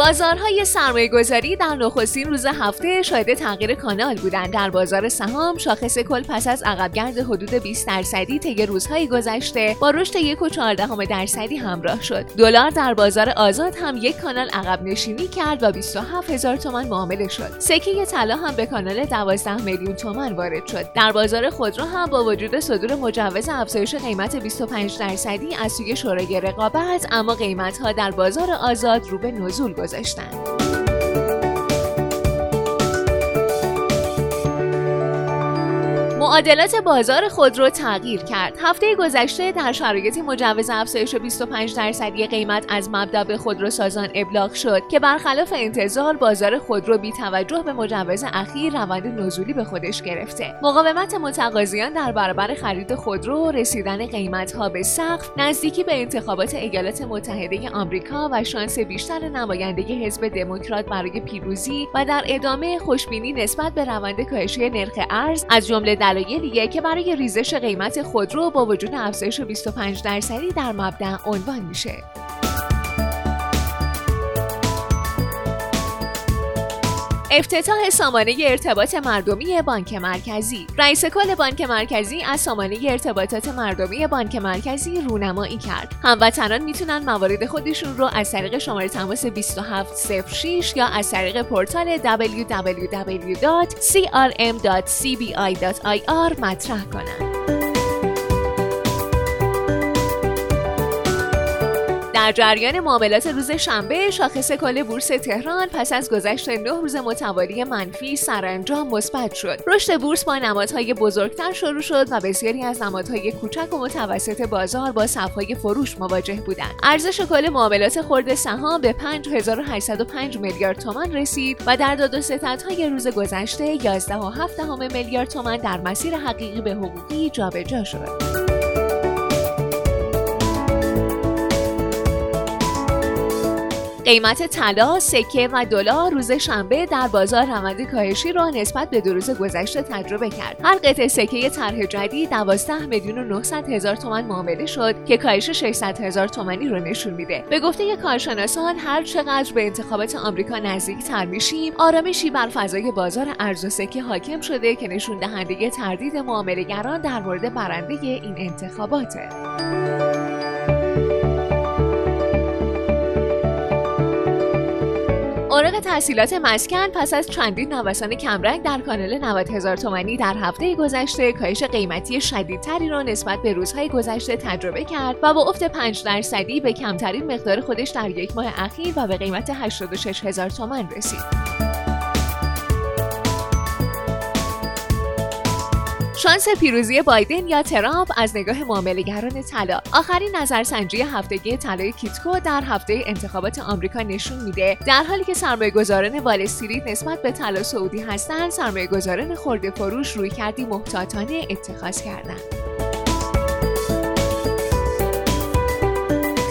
بازارهای سرمایه گذاری در نخستین روز هفته شاهد تغییر کانال بودند. در بازار سهام شاخص کل پس از عقبگرد حدود 20 درصدی طی روزهای گذشته با رشد 1.14 درصدی همراه شد. دلار در بازار آزاد هم یک کانال عقب نشینی کرد و 27 هزار تومان معامله شد. سکه طلا هم به کانال 12 میلیون تومان وارد شد. در بازار خودرو هم با وجود صدور مجوز افزایش قیمت 25 درصدی از سوی شورای رقابت اما قیمت ها در بازار آزاد رو به نزول گذاشت. گذاشتن. معادلات بازار خودرو تغییر کرد. هفته گذشته در شرایط مجوز افزایش 25 درصدی قیمت از مبدا به خودروسازان ابلاغ شد که برخلاف انتظار بازار خودرو بی توجه به مجوز اخیر روند نزولی به خودش گرفته. مقاومت متقاضیان در برابر خرید خودرو، رسیدن قیمت ها به سقف، نزدیکی به انتخابات ایالات متحده آمریکا و شانس بیشتر نماینده حزب دموکرات برای پیروزی و در ادامه خوشبینی نسبت به روند کاهشی نرخ ارز از جمله دلایلیه که برای ریزش قیمت خودرو با وجود افزایش 25 درصدی در مبدع عنوان میشه. افتتاح سامانه ارتباط مردمی بانک مرکزی. رئیس کل بانک مرکزی از سامانه ارتباطات مردمی بانک مرکزی رونمایی کرد. هموطنان می‌تونن موارد خودشون رو از طریق شماره تماس 2706 یا از طریق پورتال www.crm.cbi.ir مطرح کنند در جریان معاملات روز شنبه شاخص کل بورس تهران پس از گذشت نه روز متوالی منفی سرانجام مثبت شد. رشد بورس با نمادهای بزرگتر شروع شد و بسیاری از نمادهای کوچک و متوسط بازار با صفهای فروش مواجه بودند. ارزش کل معاملات خرد سهام به 5805 میلیارد تومان رسید و در داد و ستدهای روز گذشته 11.7 میلیارد تومان در مسیر حقیقی به حقوقی جابجا شد. قیمت طلا، سکه و دلار روز شنبه در بازار روند کاهشی را نسبت به دو روز گذشته تجربه کرد. هر قطعه سکه طرح جدید 12 میلیون و 900 هزار تومان معامله شد که کاهش 600 هزار تومانی رو نشون میده. به گفته کارشناسان هر چقدر به انتخابات آمریکا نزدیک تر میشیم، آرامشی بر فضای بازار ارز و سکه حاکم شده که نشون دهنده تردید معاملهگران در مورد برنده این انتخاباته. اوراق تسهیلات مسکن پس از چندین نوسان کمرنگ در کانال 90 هزار تومانی در هفته گذشته کاهش قیمتی شدیدتری را نسبت به روزهای گذشته تجربه کرد و با افت 5 درصدی به کمترین مقدار خودش در یک ماه اخیر و به قیمت 86 هزار تومان رسید. شانس پیروزی بایدن یا ترامپ از نگاه معاملهگران طلا. آخرین نظرسنجی هفتگی طلای کیتکو در هفته انتخابات آمریکا نشون میده. در حالی که سرمایه گذاران وال استریت نسبت به طلا صعودی هستند سرمایه گذاران فروش روی کردی محتاطانه اتخاذ کردند.